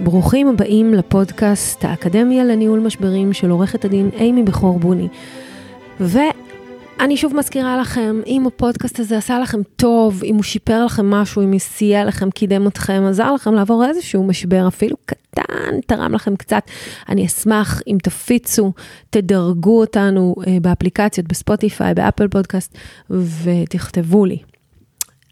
ברוכים הבאים לפודקאסט האקדמיה לניהול משברים של עורכת הדין אימי בכור בוני. ואני שוב מזכירה לכם, אם הפודקאסט הזה עשה לכם טוב, אם הוא שיפר לכם משהו, אם הוא סייע לכם, קידם אתכם, עזר לכם לעבור איזשהו משבר, אפילו קטן, תרם לכם קצת, אני אשמח אם תפיצו, תדרגו אותנו אה, באפליקציות, בספוטיפיי, באפל פודקאסט, ותכתבו לי.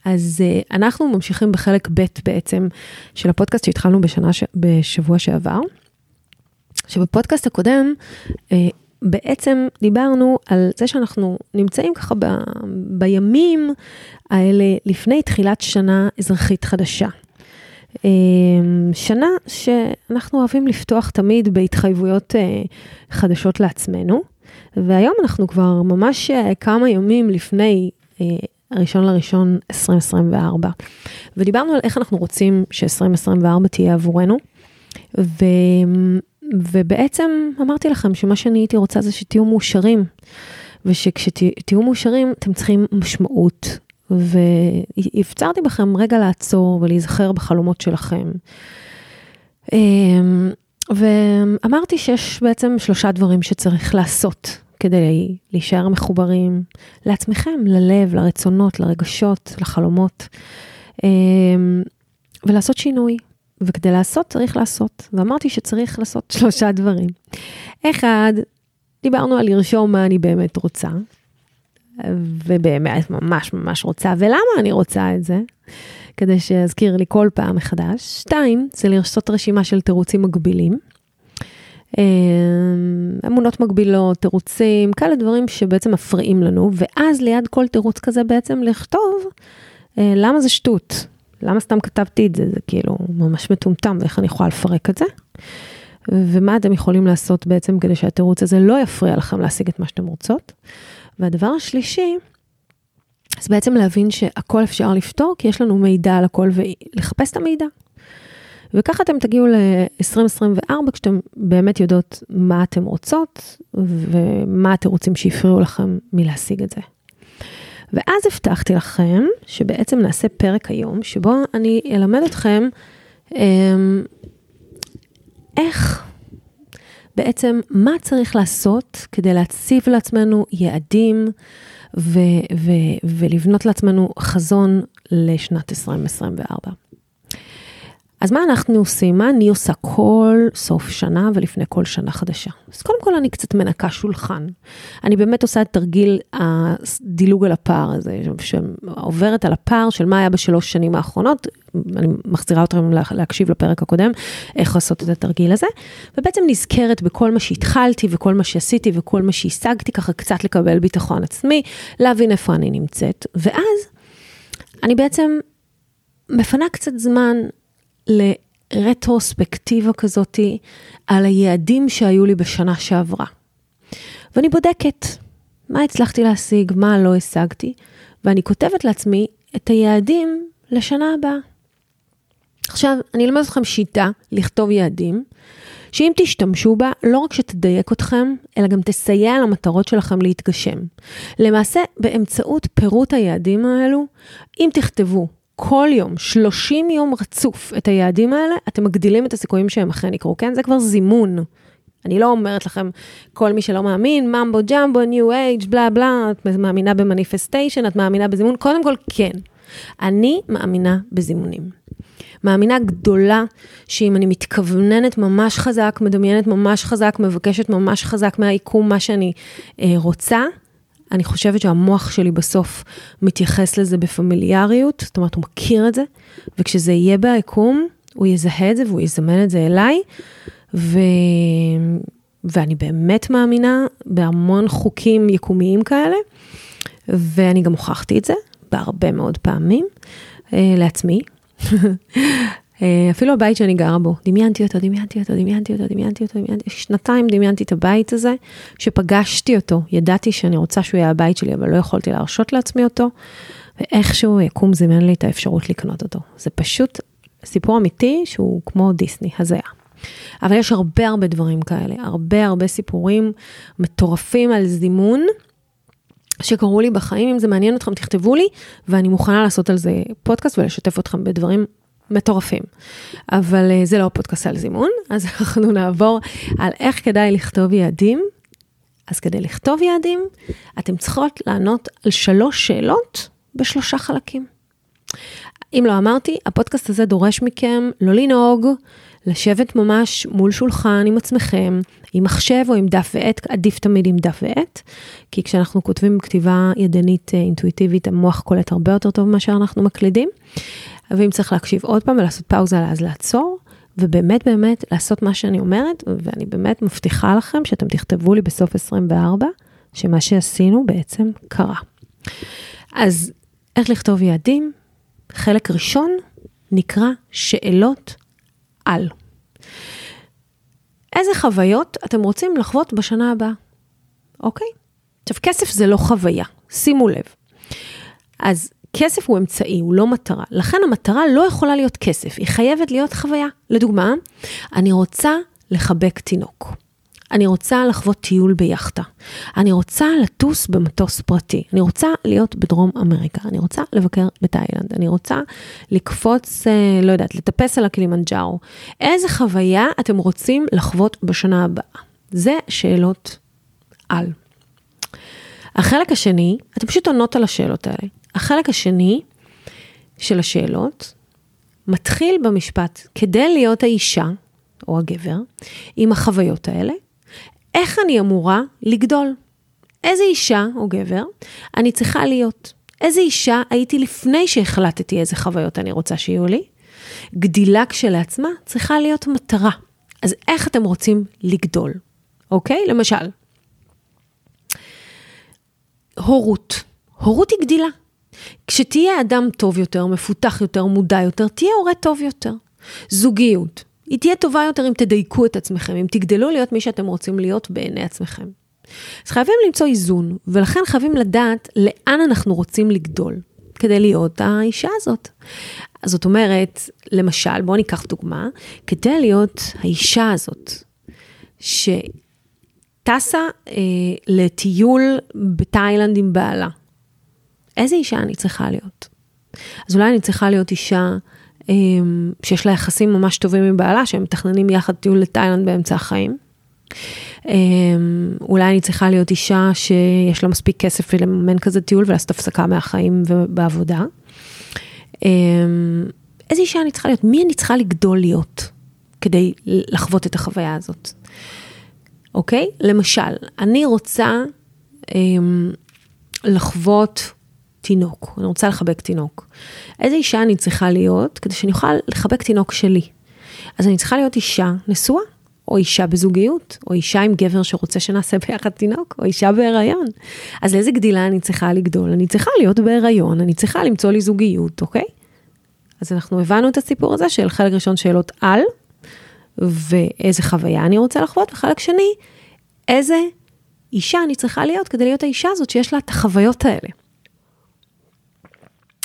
אז uh, אנחנו ממשיכים בחלק ב' בעצם של הפודקאסט שהתחלנו בשנה, ש... בשבוע שעבר. שבפודקאסט הקודם uh, בעצם דיברנו על זה שאנחנו נמצאים ככה ב... בימים האלה לפני תחילת שנה אזרחית חדשה. Uh, שנה שאנחנו אוהבים לפתוח תמיד בהתחייבויות חדשות לעצמנו, והיום אנחנו כבר ממש כמה ימים לפני הראשון לראשון 2024. ודיברנו על איך אנחנו רוצים ש-2024 תהיה עבורנו. ו... ובעצם אמרתי לכם שמה שאני הייתי רוצה זה שתהיו מאושרים, ושכשתהיו מאושרים אתם צריכים משמעות. והפצרתי בכם רגע לעצור ולהיזכר בחלומות שלכם. אמ, ואמרתי שיש בעצם שלושה דברים שצריך לעשות כדי להישאר מחוברים לעצמכם, ללב, לרצונות, לרגשות, לחלומות, אמ, ולעשות שינוי. וכדי לעשות, צריך לעשות. ואמרתי שצריך לעשות שלושה דברים. אחד, דיברנו על לרשום מה אני באמת רוצה, ובאמת ממש ממש רוצה, ולמה אני רוצה את זה, כדי שיזכיר לי כל פעם מחדש. שתיים, זה לעשות רשימה של תירוצים מגבילים. אמ, אמונות מגבילות, תירוצים, כאלה דברים שבעצם מפריעים לנו, ואז ליד כל תירוץ כזה בעצם לכתוב אה, למה זה שטות, למה סתם כתבתי את זה, זה כאילו ממש מטומטם, ואיך אני יכולה לפרק את זה, ומה אתם יכולים לעשות בעצם כדי שהתירוץ הזה לא יפריע לכם להשיג את מה שאתם רוצות. והדבר השלישי, זה בעצם להבין שהכל אפשר לפתור, כי יש לנו מידע על הכל ולחפש את המידע. וככה אתם תגיעו ל-2024 כשאתם באמת יודעות מה אתם רוצות ומה אתם רוצים שהפריעו לכם מלהשיג את זה. ואז הבטחתי לכם שבעצם נעשה פרק היום שבו אני אלמד אתכם אמ, איך בעצם מה צריך לעשות כדי להציב לעצמנו יעדים ו- ו- ולבנות לעצמנו חזון לשנת 2024. אז מה אנחנו עושים? מה אני עושה כל סוף שנה ולפני כל שנה חדשה? אז קודם כל אני קצת מנקה שולחן. אני באמת עושה את תרגיל הדילוג על הפער הזה, שעוברת על הפער של מה היה בשלוש שנים האחרונות. אני מחזירה אתכם להקשיב לפרק הקודם, איך לעשות את התרגיל הזה, ובעצם נזכרת בכל מה שהתחלתי וכל מה שעשיתי וכל מה שהשגתי, ככה קצת לקבל ביטחון עצמי, להבין איפה אני נמצאת, ואז אני בעצם מפנה קצת זמן לרטרוספקטיבה כזאתי על היעדים שהיו לי בשנה שעברה. ואני בודקת מה הצלחתי להשיג, מה לא השגתי, ואני כותבת לעצמי את היעדים לשנה הבאה. עכשיו, אני אלמד אתכם שיטה לכתוב יעדים, שאם תשתמשו בה, לא רק שתדייק אתכם, אלא גם תסייע למטרות שלכם להתגשם. למעשה, באמצעות פירוט היעדים האלו, אם תכתבו כל יום, 30 יום רצוף את היעדים האלה, אתם מגדילים את הסיכויים שהם אכן יקרו, כן? זה כבר זימון. אני לא אומרת לכם, כל מי שלא מאמין, ממבו ג'מבו, ניו אייג', בלה בלה, את מאמינה במניפסטיישן, את מאמינה בזימון, קודם כל כן. אני מאמינה בזימונים. מאמינה גדולה שאם אני מתכווננת ממש חזק, מדמיינת ממש חזק, מבקשת ממש חזק מהיקום מה שאני אה, רוצה, אני חושבת שהמוח שלי בסוף מתייחס לזה בפמיליאריות, זאת אומרת, הוא מכיר את זה, וכשזה יהיה ביקום, הוא יזהה את זה והוא יזמן את זה אליי, ו... ואני באמת מאמינה בהמון חוקים יקומיים כאלה, ואני גם הוכחתי את זה בהרבה מאוד פעמים uh, לעצמי. אה, אפילו הבית שאני גרה בו, דמיינתי אותו, דמיינתי אותו, דמיינתי אותו, דמיינתי אותו, דמיינתי, שנתיים דמיינתי את הבית הזה, שפגשתי אותו, ידעתי שאני רוצה שהוא יהיה הבית שלי, אבל לא יכולתי להרשות לעצמי אותו, ואיכשהו יקום זימן לי את האפשרות לקנות אותו. זה פשוט סיפור אמיתי שהוא כמו דיסני, הזיה. אבל יש הרבה הרבה דברים כאלה, הרבה הרבה סיפורים מטורפים על זימון. שקרו לי בחיים, אם זה מעניין אתכם, תכתבו לי, ואני מוכנה לעשות על זה פודקאסט ולשתף אתכם בדברים מטורפים. אבל uh, זה לא פודקאסט על זימון, אז אנחנו נעבור על איך כדאי לכתוב יעדים. אז כדי לכתוב יעדים, אתם צריכות לענות על שלוש שאלות בשלושה חלקים. אם לא אמרתי, הפודקאסט הזה דורש מכם לא לנהוג, לשבת ממש מול שולחן עם עצמכם, עם מחשב או עם דף ועט, עדיף תמיד עם דף ועט, כי כשאנחנו כותבים כתיבה ידנית אה, אינטואיטיבית, המוח קולט הרבה יותר טוב ממה שאנחנו מקלידים. ואם צריך להקשיב עוד פעם ולעשות פאוזה, אז לעצור, ובאמת באמת לעשות מה שאני אומרת, ואני באמת מבטיחה לכם שאתם תכתבו לי בסוף 24, שמה שעשינו בעצם קרה. אז איך לכתוב יעדים? חלק ראשון נקרא שאלות על. איזה חוויות אתם רוצים לחוות בשנה הבאה, אוקיי? עכשיו, כסף זה לא חוויה, שימו לב. אז כסף הוא אמצעי, הוא לא מטרה. לכן המטרה לא יכולה להיות כסף, היא חייבת להיות חוויה. לדוגמה, אני רוצה לחבק תינוק. אני רוצה לחוות טיול ביאכטה. אני רוצה לטוס במטוס פרטי. אני רוצה להיות בדרום אמריקה. אני רוצה לבקר בתאילנד. אני רוצה לקפוץ, אה, לא יודעת, לטפס על הקילימנג'ארו. איזה חוויה אתם רוצים לחוות בשנה הבאה? זה שאלות על. החלק השני, אתם פשוט עונות על השאלות האלה. החלק השני של השאלות מתחיל במשפט, כדי להיות האישה או הגבר עם החוויות האלה, איך אני אמורה לגדול? איזה אישה או גבר אני צריכה להיות? איזה אישה הייתי לפני שהחלטתי איזה חוויות אני רוצה שיהיו לי? גדילה כשלעצמה צריכה להיות מטרה. אז איך אתם רוצים לגדול, אוקיי? למשל, הורות. הורות היא גדילה. כשתהיה אדם טוב יותר, מפותח יותר, מודע יותר, תהיה הורה טוב יותר. זוגיות. היא תהיה טובה יותר אם תדייקו את עצמכם, אם תגדלו להיות מי שאתם רוצים להיות בעיני עצמכם. אז חייבים למצוא איזון, ולכן חייבים לדעת לאן אנחנו רוצים לגדול, כדי להיות האישה הזאת. אז זאת אומרת, למשל, בואו ניקח דוגמה, כדי להיות האישה הזאת, שטסה אה, לטיול בתאילנד עם בעלה, איזה אישה אני צריכה להיות? אז אולי אני צריכה להיות אישה אמ, שיש לה יחסים ממש טובים עם בעלה, שהם מתכננים יחד טיול לתאילנד באמצע החיים. אמ, אולי אני צריכה להיות אישה שיש לה מספיק כסף לממן כזה טיול ולעשות הפסקה מהחיים ובעבודה. אמ, איזה אישה אני צריכה להיות? מי אני צריכה לגדול להיות כדי לחוות את החוויה הזאת? אוקיי? למשל, אני רוצה לחוות תינוק, אני רוצה לחבק תינוק. איזה אישה אני צריכה להיות כדי שאני אוכל לחבק תינוק שלי? אז אני צריכה להיות אישה נשואה, או אישה בזוגיות, או אישה עם גבר שרוצה שנעשה ביחד תינוק, או אישה בהיריון. אז לאיזה גדילה אני צריכה לגדול? אני צריכה להיות בהיריון, אני צריכה למצוא לי זוגיות, אוקיי? אז אנחנו הבנו את הסיפור הזה של חלק ראשון שאלות על, ואיזה חוויה אני רוצה לחוות, וחלק שני, איזה אישה אני צריכה להיות כדי להיות האישה הזאת שיש לה את החוויות האלה.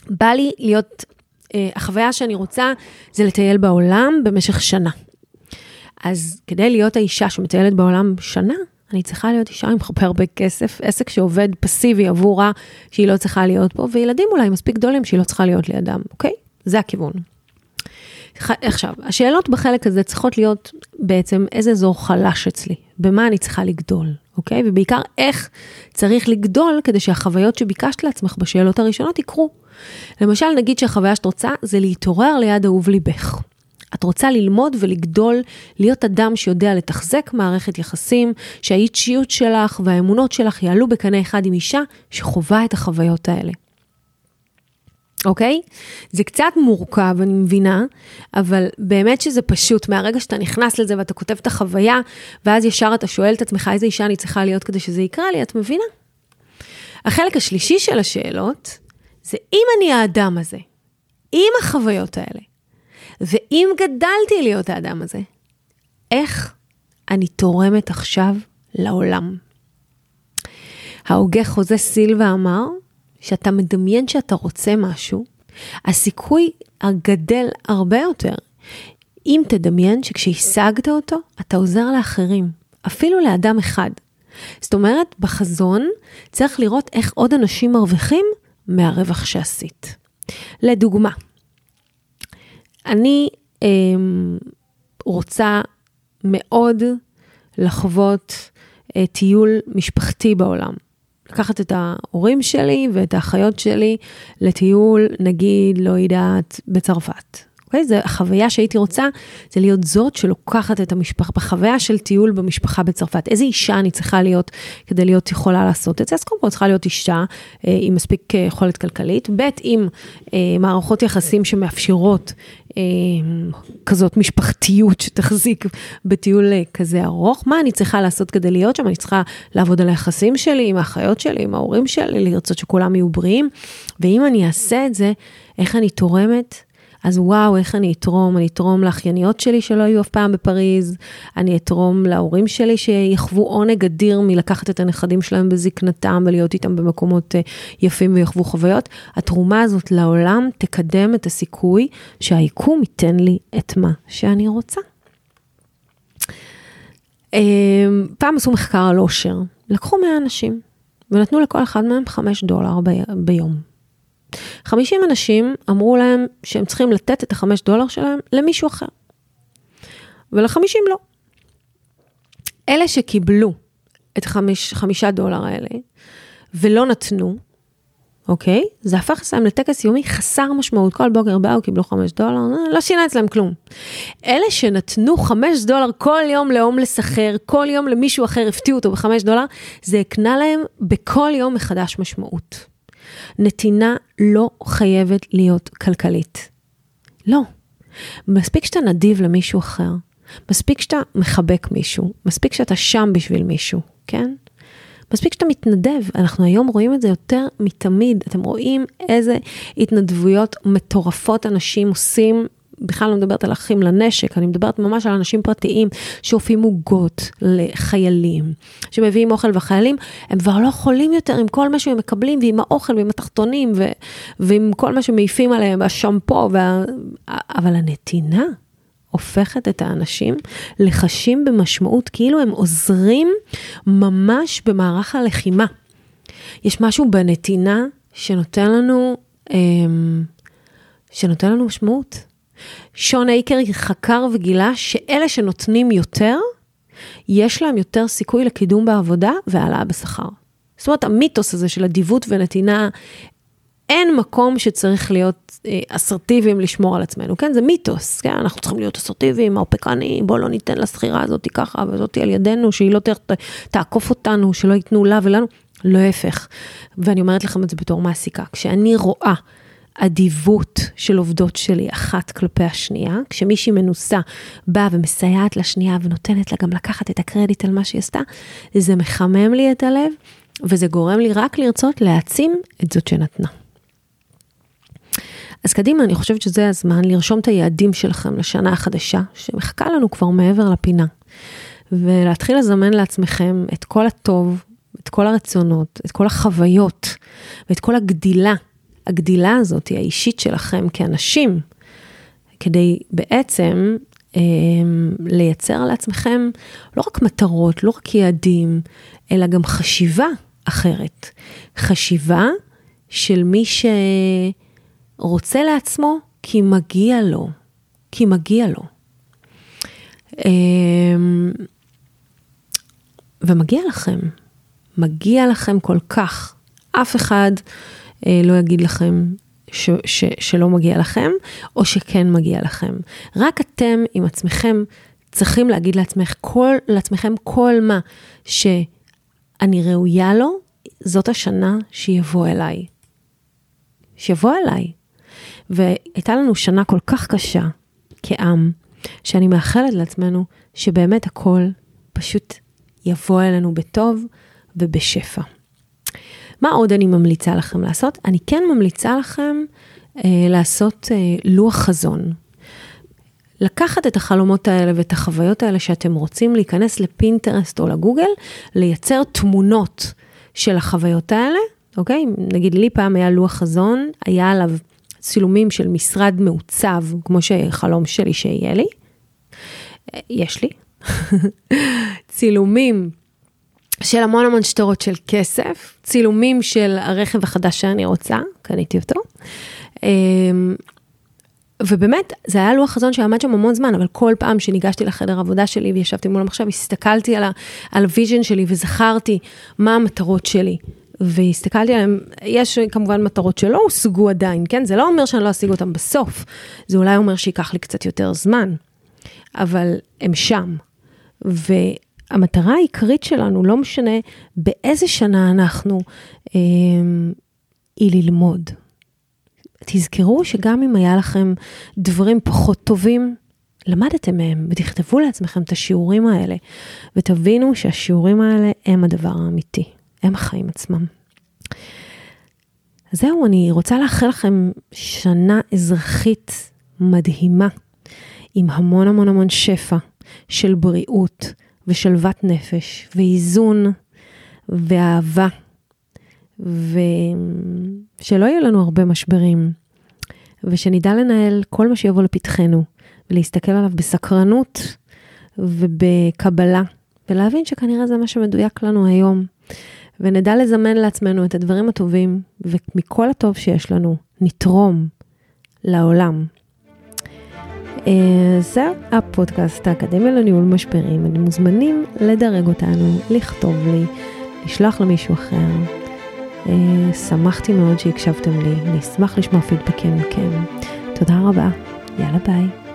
בא לי להיות, אה, החוויה שאני רוצה זה לטייל בעולם במשך שנה. אז כדי להיות האישה שמטיילת בעולם שנה, אני צריכה להיות אישה עם הרבה הרבה כסף, עסק שעובד פסיבי עבורה שהיא לא צריכה להיות פה, וילדים אולי מספיק גדולים שהיא לא צריכה להיות לידם, אוקיי? זה הכיוון. עכשיו, השאלות בחלק הזה צריכות להיות בעצם איזה אזור חלש אצלי, במה אני צריכה לגדול, אוקיי? ובעיקר איך צריך לגדול כדי שהחוויות שביקשת לעצמך בשאלות הראשונות יקרו. למשל, נגיד שהחוויה שאת רוצה זה להתעורר ליד אהוב ליבך. את רוצה ללמוד ולגדול, להיות אדם שיודע לתחזק מערכת יחסים, שהאישיות שלך והאמונות שלך יעלו בקנה אחד עם אישה שחווה את החוויות האלה. אוקיי? זה קצת מורכב, אני מבינה, אבל באמת שזה פשוט, מהרגע שאתה נכנס לזה ואתה כותב את החוויה, ואז ישר אתה שואל את עצמך איזה אישה אני צריכה להיות כדי שזה יקרה לי, את מבינה? החלק השלישי של השאלות, זה אם אני האדם הזה, עם החוויות האלה, ואם גדלתי להיות האדם הזה, איך אני תורמת עכשיו לעולם? ההוגה חוזה סילבה אמר, שאתה מדמיין שאתה רוצה משהו, הסיכוי הגדל הרבה יותר. אם תדמיין שכשהשגת אותו, אתה עוזר לאחרים, אפילו לאדם אחד. זאת אומרת, בחזון צריך לראות איך עוד אנשים מרוויחים מהרווח שעשית. לדוגמה, אני אה, רוצה מאוד לחוות אה, טיול משפחתי בעולם. לקחת את ההורים שלי ואת האחיות שלי לטיול, נגיד, לא יודעת, בצרפת. אוקיי? זו החוויה שהייתי רוצה, זה להיות זאת שלוקחת את המשפחה, בחוויה של טיול במשפחה בצרפת. איזה אישה אני צריכה להיות כדי להיות יכולה לעשות את זה? אז קודם כל צריכה להיות אישה אה, עם מספיק אה, יכולת כלכלית, ב' עם אה, מערכות יחסים שמאפשרות כזאת משפחתיות שתחזיק בטיול אה, כזה ארוך. מה אני צריכה לעשות כדי להיות שם? אני צריכה לעבוד על היחסים שלי עם האחיות שלי, עם ההורים שלי, לרצות שכולם יהיו בריאים. ואם אני אעשה את זה, איך אני תורמת אז וואו, איך אני אתרום? אני אתרום לאחייניות שלי שלא היו אף פעם בפריז, אני אתרום להורים שלי שיחוו עונג אדיר מלקחת את הנכדים שלהם בזקנתם ולהיות איתם במקומות אה, יפים ויחוו חוויות. התרומה הזאת לעולם תקדם את הסיכוי שהיקום ייתן לי את מה שאני רוצה. אה, פעם עשו מחקר על אושר, לקחו 100 אנשים ונתנו לכל אחד מהם 5 דולר ביום. 50 אנשים אמרו להם שהם צריכים לתת את החמש דולר שלהם למישהו אחר. ולחמישים לא. אלה שקיבלו את חמיש, חמישה דולר האלה ולא נתנו, אוקיי? זה הפך אצלם לטקס יומי חסר משמעות. כל בוקר באו, קיבלו חמש דולר, אה, לא שינה אצלם כלום. אלה שנתנו חמש דולר כל יום להומלס אחר, כל יום למישהו אחר, הפתיעו אותו בחמש דולר, זה הקנה להם בכל יום מחדש משמעות. נתינה לא חייבת להיות כלכלית. לא. מספיק שאתה נדיב למישהו אחר, מספיק שאתה מחבק מישהו, מספיק שאתה שם בשביל מישהו, כן? מספיק שאתה מתנדב, אנחנו היום רואים את זה יותר מתמיד, אתם רואים איזה התנדבויות מטורפות אנשים עושים בכלל לא מדברת על אחים לנשק, אני מדברת ממש על אנשים פרטיים שאופים עוגות לחיילים, שמביאים אוכל והחיילים, הם כבר לא יכולים יותר עם כל מה שהם מקבלים ועם האוכל ועם התחתונים ו- ועם כל מה שמעיפים עליהם, השמפו, וה... אבל הנתינה הופכת את האנשים לחשים במשמעות כאילו הם עוזרים ממש במערך הלחימה. יש משהו בנתינה שנותן לנו, אמ, שנותן לנו משמעות. שון אייקר חקר וגילה שאלה שנותנים יותר, יש להם יותר סיכוי לקידום בעבודה והעלאה בשכר. זאת אומרת, המיתוס הזה של אדיבות ונתינה, אין מקום שצריך להיות אה, אסרטיביים לשמור על עצמנו, כן? זה מיתוס, כן? אנחנו צריכים להיות אסרטיביים, מרפקנים, בואו לא ניתן לשכירה הזאת ככה וזאתי על ידינו, שהיא לא ת, תעקוף אותנו, שלא ייתנו לה ולנו, להפך. ואני אומרת לכם את זה בתור מעסיקה, כשאני רואה אדיבות של עובדות שלי אחת כלפי השנייה, כשמישהי מנוסה באה ומסייעת לשנייה ונותנת לה גם לקחת את הקרדיט על מה שהיא עשתה, זה מחמם לי את הלב וזה גורם לי רק לרצות להעצים את זאת שנתנה. אז קדימה, אני חושבת שזה הזמן לרשום את היעדים שלכם לשנה החדשה, שמחכה לנו כבר מעבר לפינה, ולהתחיל לזמן לעצמכם את כל הטוב, את כל הרצונות, את כל החוויות ואת כל הגדילה הגדילה הזאת, היא האישית שלכם כאנשים, כדי בעצם אה, לייצר לעצמכם לא רק מטרות, לא רק יעדים, אלא גם חשיבה אחרת. חשיבה של מי שרוצה לעצמו כי מגיע לו, כי מגיע לו. אה, ומגיע לכם, מגיע לכם כל כך. אף אחד לא יגיד לכם ש, ש, שלא מגיע לכם, או שכן מגיע לכם. רק אתם עם עצמכם צריכים להגיד לעצמך כל, לעצמכם כל מה שאני ראויה לו, זאת השנה שיבוא אליי. שיבוא אליי. והייתה לנו שנה כל כך קשה כעם, שאני מאחלת לעצמנו שבאמת הכל פשוט יבוא אלינו בטוב ובשפע. מה עוד אני ממליצה לכם לעשות? אני כן ממליצה לכם אה, לעשות אה, לוח חזון. לקחת את החלומות האלה ואת החוויות האלה שאתם רוצים להיכנס לפינטרסט או לגוגל, לייצר תמונות של החוויות האלה, אוקיי? נגיד לי פעם היה לוח חזון, היה עליו צילומים של משרד מעוצב, כמו שחלום שלי שיהיה לי. יש לי. צילומים של המון המון שטרות של כסף, צילומים של הרכב החדש שאני רוצה, קניתי אותו. אמ, ובאמת, זה היה לוח חזון שעמד שם המון זמן, אבל כל פעם שניגשתי לחדר עבודה שלי וישבתי מול המחשב, הסתכלתי על, על ה vision שלי וזכרתי מה המטרות שלי. והסתכלתי עליהם, יש כמובן מטרות שלא הושגו עדיין, כן? זה לא אומר שאני לא אשיג אותם בסוף, זה אולי אומר שייקח לי קצת יותר זמן, אבל הם שם. והמטרה העיקרית שלנו, לא משנה באיזה שנה אנחנו, אה, היא ללמוד. תזכרו שגם אם היה לכם דברים פחות טובים, למדתם מהם, ותכתבו לעצמכם את השיעורים האלה, ותבינו שהשיעורים האלה הם הדבר האמיתי, הם החיים עצמם. זהו, אני רוצה לאחל לכם שנה אזרחית מדהימה, עם המון המון המון שפע של בריאות ושלוות נפש ואיזון ואהבה ושלא יהיו לנו הרבה משברים, ושנדע לנהל כל מה שיבוא לפתחנו, ולהסתכל עליו בסקרנות ובקבלה, ולהבין שכנראה זה מה שמדויק לנו היום, ונדע לזמן לעצמנו את הדברים הטובים, ומכל הטוב שיש לנו, נתרום לעולם. אה, זה הפודקאסט האקדמיה לניהול משברים. אתם מוזמנים לדרג אותנו, לכתוב לי, לשלוח למישהו אחר. אה, שמחתי מאוד שהקשבתם לי, אני אשמח לשמוע פידבקים מכם. תודה רבה, יאללה ביי.